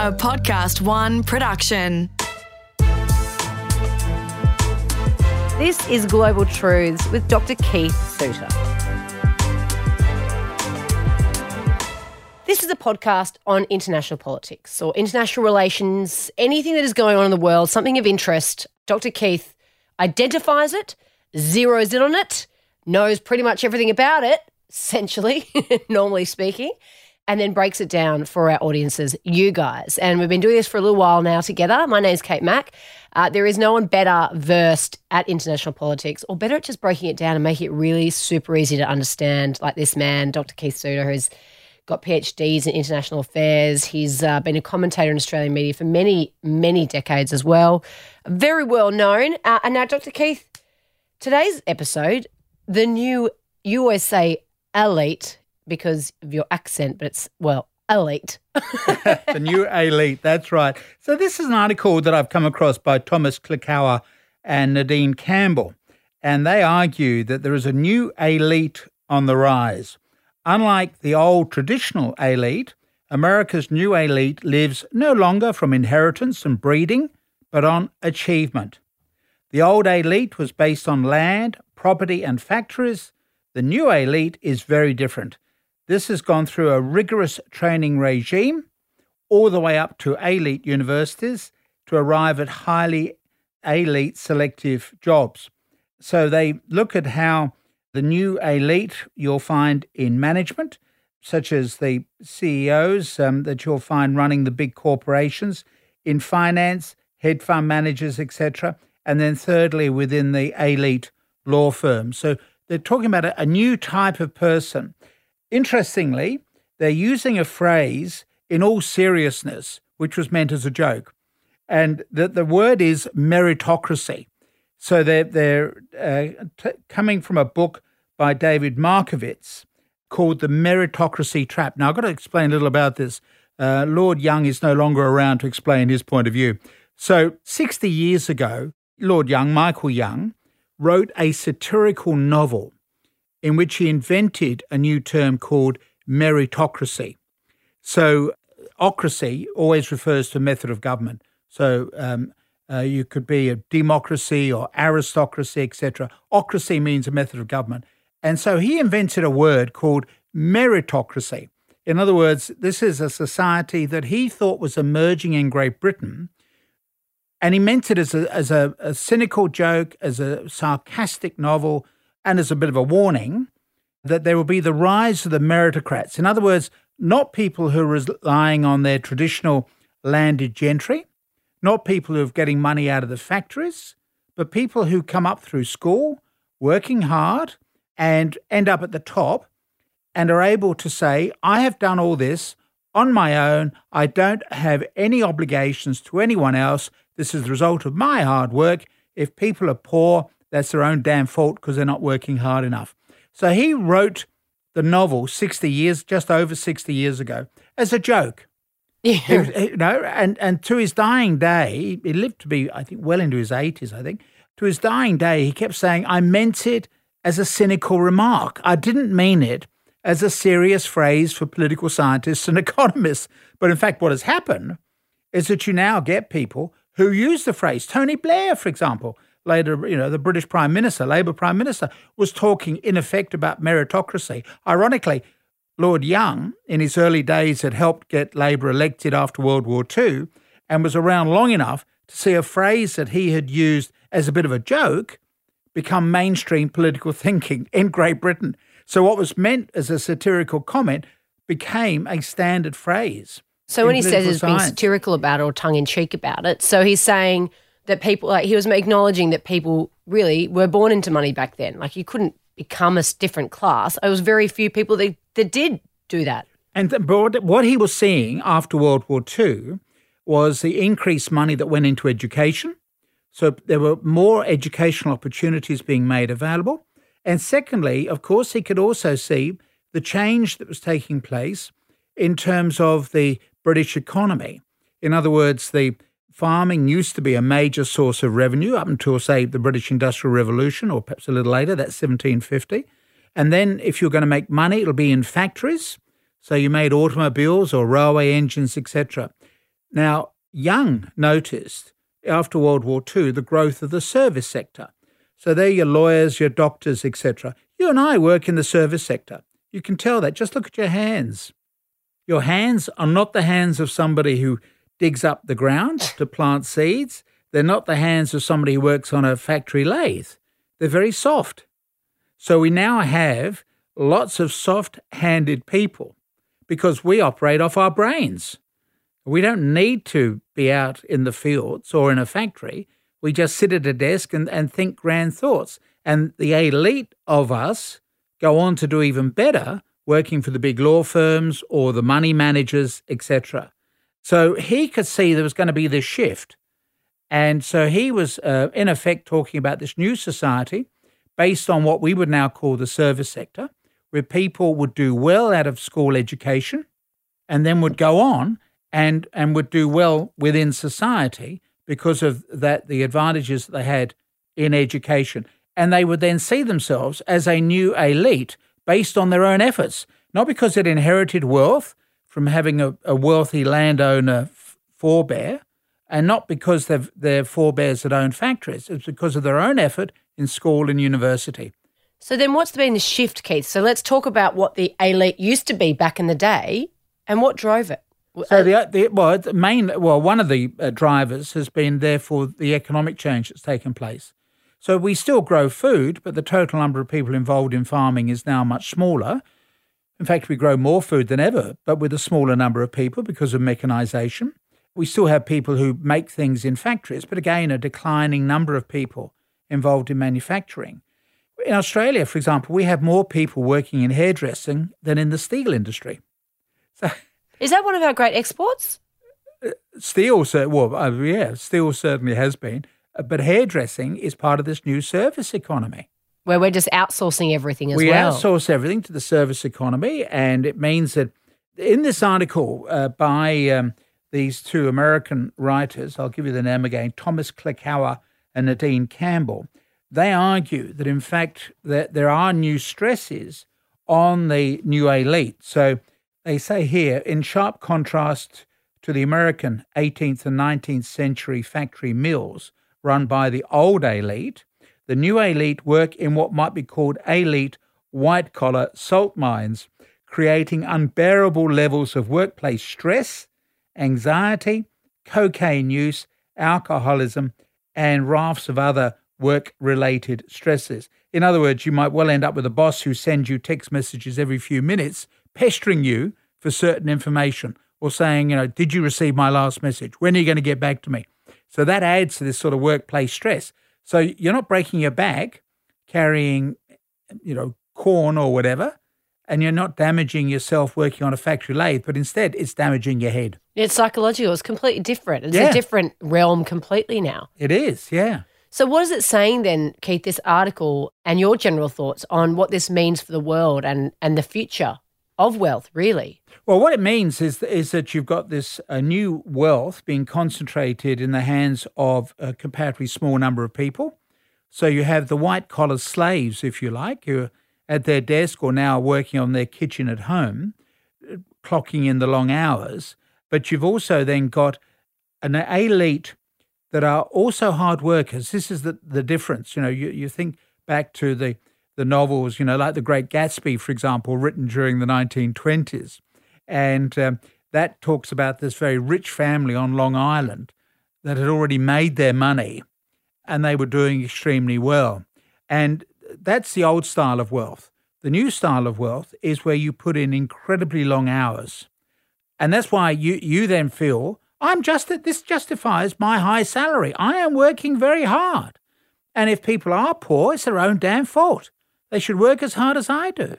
a Podcast One production. This is Global Truths with Dr. Keith Suter. This is a podcast on international politics or international relations, anything that is going on in the world, something of interest. Dr. Keith identifies it, zeroes in on it, knows pretty much everything about it, essentially, normally speaking, and then breaks it down for our audiences, you guys. And we've been doing this for a little while now together. My name's Kate Mack. Uh, there is no one better versed at international politics or better at just breaking it down and making it really super easy to understand, like this man, Dr. Keith Suter, who's got PhDs in international affairs. He's uh, been a commentator in Australian media for many, many decades as well. Very well known. Uh, and now, Dr. Keith, today's episode, the new, you always say elite because of your accent, but it's, well, elite. the new elite, that's right. So, this is an article that I've come across by Thomas Klikauer and Nadine Campbell. And they argue that there is a new elite on the rise. Unlike the old traditional elite, America's new elite lives no longer from inheritance and breeding, but on achievement. The old elite was based on land, property, and factories. The new elite is very different. This has gone through a rigorous training regime, all the way up to elite universities, to arrive at highly elite selective jobs. So they look at how the new elite you'll find in management, such as the CEOs um, that you'll find running the big corporations, in finance, hedge fund managers, etc. And then thirdly, within the elite law firms. So they're talking about a, a new type of person. Interestingly, they're using a phrase in all seriousness, which was meant as a joke. And the, the word is meritocracy. So they're, they're uh, t- coming from a book by David Markovits called The Meritocracy Trap. Now, I've got to explain a little about this. Uh, Lord Young is no longer around to explain his point of view. So, 60 years ago, Lord Young, Michael Young, wrote a satirical novel in which he invented a new term called meritocracy. So, ocracy always refers to method of government. So, um, uh, you could be a democracy or aristocracy, etc. Ocracy means a method of government. And so he invented a word called meritocracy. In other words, this is a society that he thought was emerging in Great Britain. And he meant it as a, as a, a cynical joke, as a sarcastic novel, and as a bit of a warning that there will be the rise of the meritocrats. In other words, not people who are relying on their traditional landed gentry, not people who are getting money out of the factories, but people who come up through school, working hard, and end up at the top and are able to say, I have done all this on my own. I don't have any obligations to anyone else. This is the result of my hard work. If people are poor, that's their own damn fault because they're not working hard enough. So he wrote the novel 60 years, just over 60 years ago, as a joke. Yeah. He, you know, and, and to his dying day, he lived to be, I think, well into his 80s, I think. To his dying day, he kept saying, I meant it as a cynical remark. I didn't mean it as a serious phrase for political scientists and economists. But in fact, what has happened is that you now get people who use the phrase. Tony Blair, for example, later, you know, the British Prime Minister, Labour Prime Minister, was talking in effect about meritocracy. Ironically, Lord Young, in his early days, had helped get Labour elected after World War II and was around long enough to see a phrase that he had used as a bit of a joke become mainstream political thinking in Great Britain. So, what was meant as a satirical comment became a standard phrase. So, when he says he's being satirical about it or tongue in cheek about it, so he's saying that people, like, he was acknowledging that people really were born into money back then. Like, you couldn't become a different class. It was very few people that, that did do that. And but what he was seeing after World War II was the increased money that went into education so there were more educational opportunities being made available. And secondly, of course, he could also see the change that was taking place in terms of the British economy. In other words, the farming used to be a major source of revenue up until, say, the British Industrial Revolution, or perhaps a little later, that's 1750. And then, if you're going to make money, it'll be in factories. So you made automobiles or railway engines, etc. Now, Young noticed after World War II the growth of the service sector. So they're your lawyers, your doctors, etc. You and I work in the service sector. You can tell that. Just look at your hands. Your hands are not the hands of somebody who digs up the ground to plant seeds. They're not the hands of somebody who works on a factory lathe. They're very soft. So we now have lots of soft handed people because we operate off our brains. We don't need to be out in the fields or in a factory. We just sit at a desk and, and think grand thoughts. And the elite of us go on to do even better working for the big law firms or the money managers, etc. So he could see there was going to be this shift. And so he was, uh, in effect, talking about this new society based on what we would now call the service sector, where people would do well out of school education and then would go on and, and would do well within society because of that the advantages that they had in education. And they would then see themselves as a new elite based on their own efforts, not because they'd inherited wealth from having a, a wealthy landowner f- forebear, and not because they've, their forebears had owned factories. It's because of their own effort in school and university. So then what's been the shift, Keith? So let's talk about what the elite used to be back in the day and what drove it. So the, the well, the main well, one of the uh, drivers has been therefore the economic change that's taken place. So we still grow food, but the total number of people involved in farming is now much smaller. In fact, we grow more food than ever, but with a smaller number of people because of mechanization. We still have people who make things in factories, but again, a declining number of people involved in manufacturing. In Australia, for example, we have more people working in hairdressing than in the steel industry. So, is that one of our great exports? Steel, well, uh, yeah, steel certainly has been, uh, but hairdressing is part of this new service economy. Where we're just outsourcing everything as we well. We outsource everything to the service economy, and it means that in this article uh, by um, these two American writers, I'll give you the name again, Thomas Klikauer and Nadine Campbell, they argue that in fact that there are new stresses on the new elite. So they say here, in sharp contrast to the American 18th and 19th century factory mills run by the old elite, the new elite work in what might be called elite white collar salt mines, creating unbearable levels of workplace stress, anxiety, cocaine use, alcoholism, and rafts of other work related stresses. In other words, you might well end up with a boss who sends you text messages every few minutes, pestering you for certain information or saying, you know, did you receive my last message? When are you going to get back to me? So that adds to this sort of workplace stress. So you're not breaking your back carrying, you know, corn or whatever, and you're not damaging yourself working on a factory lathe, but instead it's damaging your head. It's psychological. It's completely different. It's yeah. a different realm completely now. It is, yeah. So, what is it saying then, Keith, this article and your general thoughts on what this means for the world and, and the future of wealth, really? Well, what it means is, is that you've got this uh, new wealth being concentrated in the hands of a comparatively small number of people. So, you have the white collar slaves, if you like, who are at their desk or now working on their kitchen at home, clocking in the long hours. But you've also then got an elite that are also hard workers. This is the, the difference. You know, you, you think back to the, the novels, you know, like The Great Gatsby, for example, written during the 1920s. And um, that talks about this very rich family on Long Island that had already made their money and they were doing extremely well. And that's the old style of wealth. The new style of wealth is where you put in incredibly long hours. And that's why you, you then feel I'm just that this justifies my high salary. I am working very hard. And if people are poor, it's their own damn fault. They should work as hard as I do.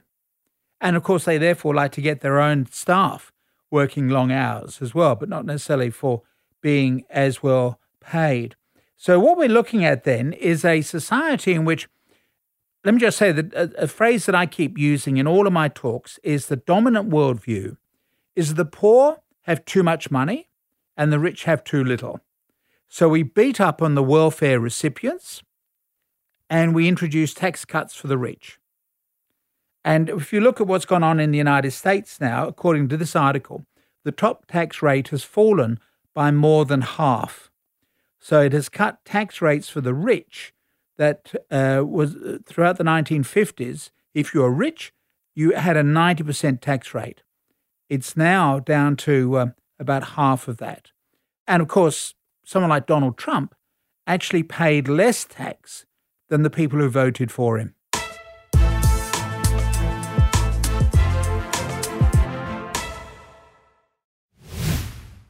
And of course, they therefore like to get their own staff working long hours as well, but not necessarily for being as well paid. So, what we're looking at then is a society in which, let me just say that a, a phrase that I keep using in all of my talks is the dominant worldview is the poor have too much money and the rich have too little. So we beat up on the welfare recipients and we introduce tax cuts for the rich. And if you look at what's gone on in the United States now, according to this article, the top tax rate has fallen by more than half. So it has cut tax rates for the rich that uh, was uh, throughout the 1950s. If you were rich, you had a 90% tax rate. It's now down to uh, about half of that. And of course, someone like Donald Trump actually paid less tax than the people who voted for him.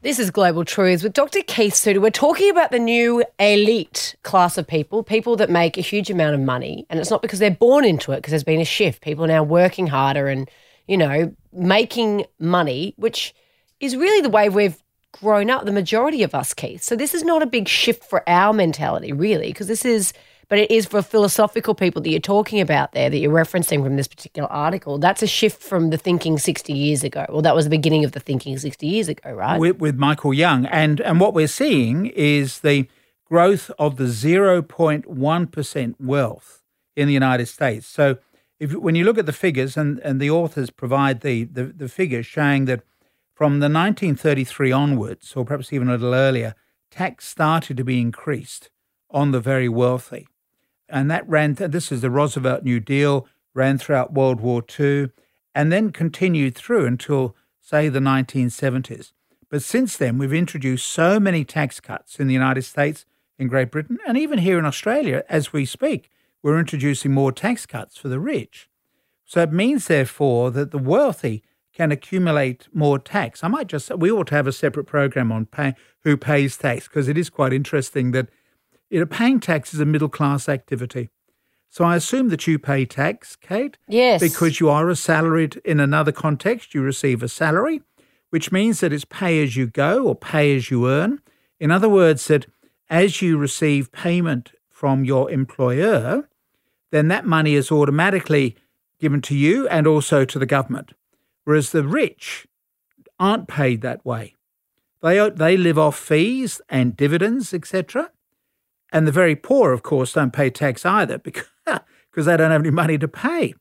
This is Global Truths with Dr. Keith Suter. We're talking about the new elite class of people, people that make a huge amount of money. And it's not because they're born into it, because there's been a shift. People are now working harder and, you know, making money, which is really the way we've grown up, the majority of us, Keith. So this is not a big shift for our mentality, really, because this is but it is for philosophical people that you're talking about there, that you're referencing from this particular article. That's a shift from the thinking 60 years ago. Well, that was the beginning of the thinking 60 years ago, right? With, with Michael Young. And, and what we're seeing is the growth of the 0.1% wealth in the United States. So if when you look at the figures, and, and the authors provide the, the, the figures showing that from the 1933 onwards, or perhaps even a little earlier, tax started to be increased on the very wealthy and that ran. Th- this is the Roosevelt New Deal, ran throughout World War II, and then continued through until say the 1970s. But since then, we've introduced so many tax cuts in the United States, in Great Britain, and even here in Australia as we speak. We're introducing more tax cuts for the rich. So it means, therefore, that the wealthy can accumulate more tax. I might just, we ought to have a separate program on pay, who pays tax because it is quite interesting that you know, paying tax is a middle class activity. So I assume that you pay tax, Kate. Yes. Because you are a salaried in another context, you receive a salary, which means that it's pay as you go or pay as you earn. In other words, that as you receive payment from your employer, then that money is automatically given to you and also to the government. Whereas the rich aren't paid that way. They, they live off fees and dividends, etc. And the very poor, of course, don't pay tax either because, they don't have any money to pay.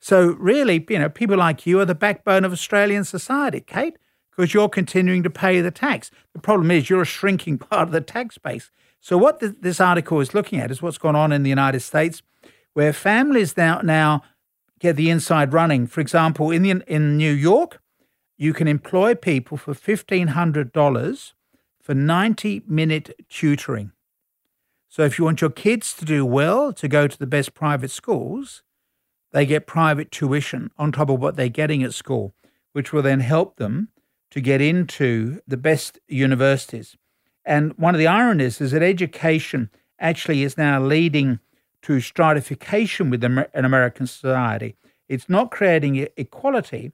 So, really, you know, people like you are the backbone of Australian society, Kate, because you're continuing to pay the tax. The problem is you're a shrinking part of the tax base. So, what the, this article is looking at is what's gone on in the United States, where families now now get the inside running. For example, in the, in New York, you can employ people for fifteen hundred dollars for ninety minute tutoring. So if you want your kids to do well, to go to the best private schools, they get private tuition on top of what they're getting at school, which will then help them to get into the best universities. And one of the ironies is that education actually is now leading to stratification within an American society. It's not creating equality.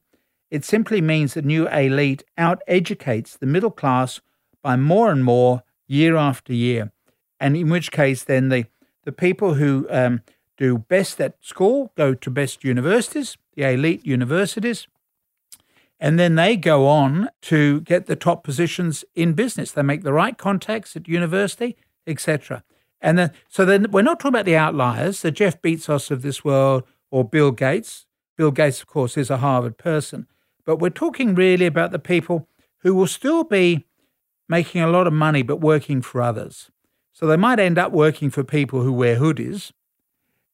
It simply means the new elite out educates the middle class by more and more year after year and in which case then the the people who um, do best at school go to best universities, the elite universities, and then they go on to get the top positions in business. They make the right contacts at university, etc. And then, so then we're not talking about the outliers, the Jeff Bezos of this world or Bill Gates. Bill Gates, of course, is a Harvard person, but we're talking really about the people who will still be making a lot of money but working for others. So they might end up working for people who wear hoodies,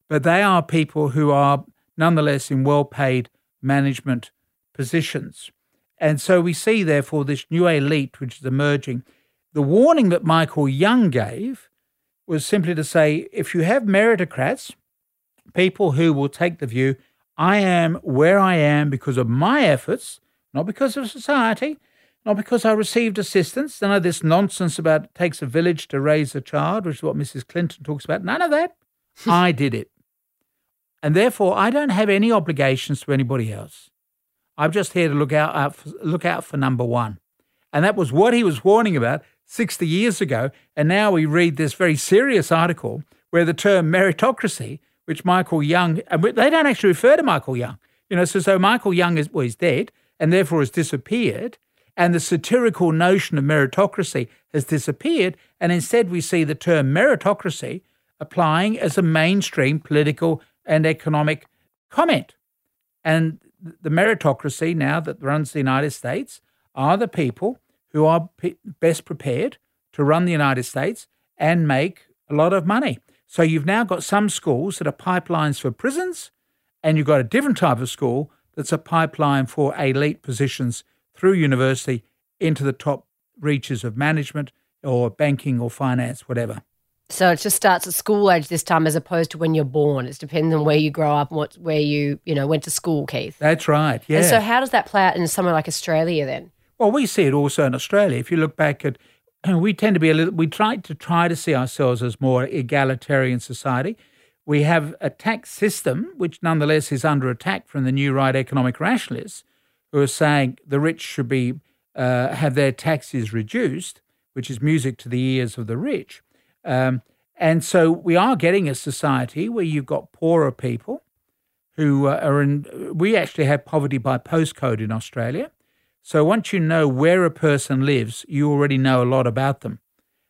but they are people who are nonetheless in well paid management positions. And so we see, therefore, this new elite which is emerging. The warning that Michael Young gave was simply to say if you have meritocrats, people who will take the view, I am where I am because of my efforts, not because of society, not because I received assistance. None of this nonsense about it takes a village to raise a child, which is what Mrs. Clinton talks about. None of that. I did it. And therefore, I don't have any obligations to anybody else. I'm just here to look out, out for, look out for number one. And that was what he was warning about 60 years ago. And now we read this very serious article where the term meritocracy, which Michael Young, and they don't actually refer to Michael Young. You know, so, so Michael Young is, well, he's dead and therefore has disappeared and the satirical notion of meritocracy has disappeared, and instead we see the term meritocracy applying as a mainstream political and economic comment. And the meritocracy now that runs the United States are the people who are p- best prepared to run the United States and make a lot of money. So you've now got some schools that are pipelines for prisons, and you've got a different type of school that's a pipeline for elite positions through university into the top reaches of management or banking or finance, whatever. So it just starts at school age this time, as opposed to when you're born. It's depending on where you grow up and what where you you know went to school, Keith. That's right. Yeah. And so how does that play out in somewhere like Australia then? Well, we see it also in Australia. If you look back at, we tend to be a little. We try to try to see ourselves as more egalitarian society. We have a tax system which, nonetheless, is under attack from the new right economic rationalists, who are saying the rich should be uh, have their taxes reduced, which is music to the ears of the rich. Um, and so we are getting a society where you've got poorer people who uh, are in. We actually have poverty by postcode in Australia. So once you know where a person lives, you already know a lot about them.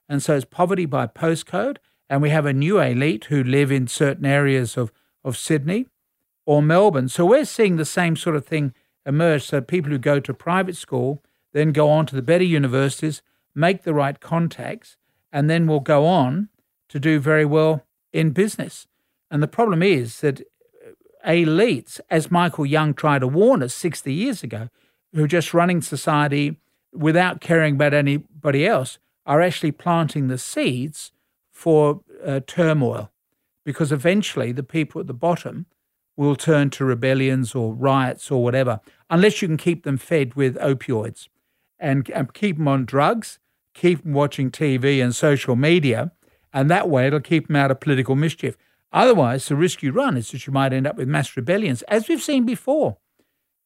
And so it's poverty by postcode. And we have a new elite who live in certain areas of, of Sydney or Melbourne. So we're seeing the same sort of thing emerge. So people who go to private school then go on to the better universities, make the right contacts, and then will go on to do very well in business. And the problem is that elites, as Michael Young tried to warn us 60 years ago, who are just running society without caring about anybody else, are actually planting the seeds for uh, turmoil because eventually the people at the bottom will turn to rebellions or riots or whatever, unless you can keep them fed with opioids and, and keep them on drugs, keep them watching TV and social media, and that way it'll keep them out of political mischief. Otherwise, the risk you run is that you might end up with mass rebellions, as we've seen before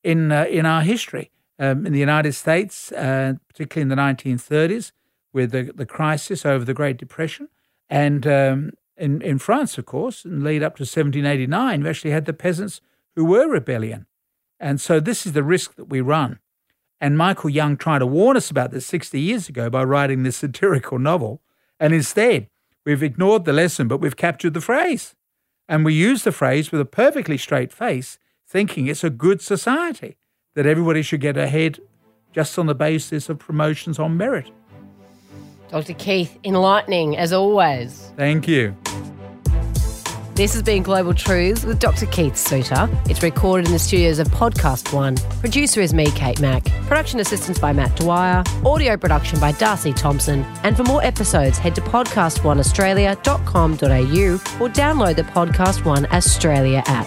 in uh, in our history. Um, in the United States, uh, particularly in the 1930s, with the, the crisis over the Great Depression, and um, in, in France, of course, and lead up to 1789, we actually had the peasants who were rebellion. And so this is the risk that we run. And Michael Young tried to warn us about this 60 years ago by writing this satirical novel. And instead, we've ignored the lesson, but we've captured the phrase. And we use the phrase with a perfectly straight face, thinking it's a good society, that everybody should get ahead just on the basis of promotions on merit. Dr. Keith, enlightening as always. Thank you. This has been Global Truths with Dr. Keith Suter. It's recorded in the studios of Podcast One. Producer is me, Kate Mack. Production assistance by Matt Dwyer. Audio production by Darcy Thompson. And for more episodes, head to podcastoneaustralia.com.au or download the Podcast One Australia app.